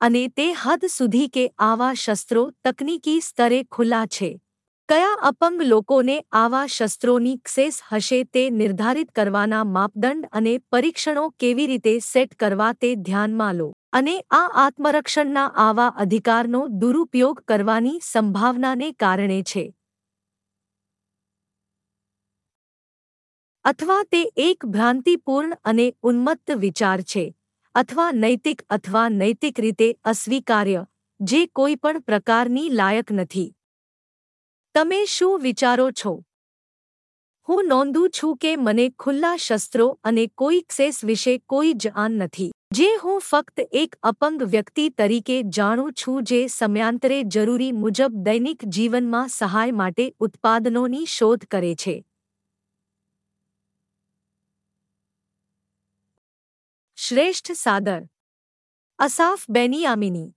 અને તે હદ સુધી કે આવા શસ્ત્રો તકનીકી સ્તરે ખુલ્લા છે. કયા અપંગ લોકોને આવા શસ્ત્રોની ક્સેસ હશે તે નિર્ધારિત કરવાના માપદંડ અને પરીક્ષણો કેવી રીતે સેટ કરવા તે ધ્યાનમાં લો અને આ આત્મરક્ષણના આવા અધિકારનો દુરુપયોગ કરવાની સંભાવનાને કારણે છે. અથવા તે એક ભ્રાંતિપૂર્ણ અને ઉન્મત્ત વિચાર છે. અથવા નૈતિક અથવા નૈતિક રીતે અસ્વીકાર્ય, જે કોઈ પણ પ્રકારની લાયક નથી. તમે શું વિચારો છો? હું નોંધું છું કે મને ખુલ્લા શસ્ત્રો અને કોઈ ક્સેસ વિશે કોઈ જ આન નથી. જે હું ફક્ત એક અપંગ વ્યક્તિ તરીકે જાણું છું જે સમયાંતરે જરૂરી મુજબ દૈનિક જીવનમાં સહાય માટે ઉત્પાદનોની શોધ કરે છે. શ્રેષ્ઠ સાદર. અસાફ બેનિયામિની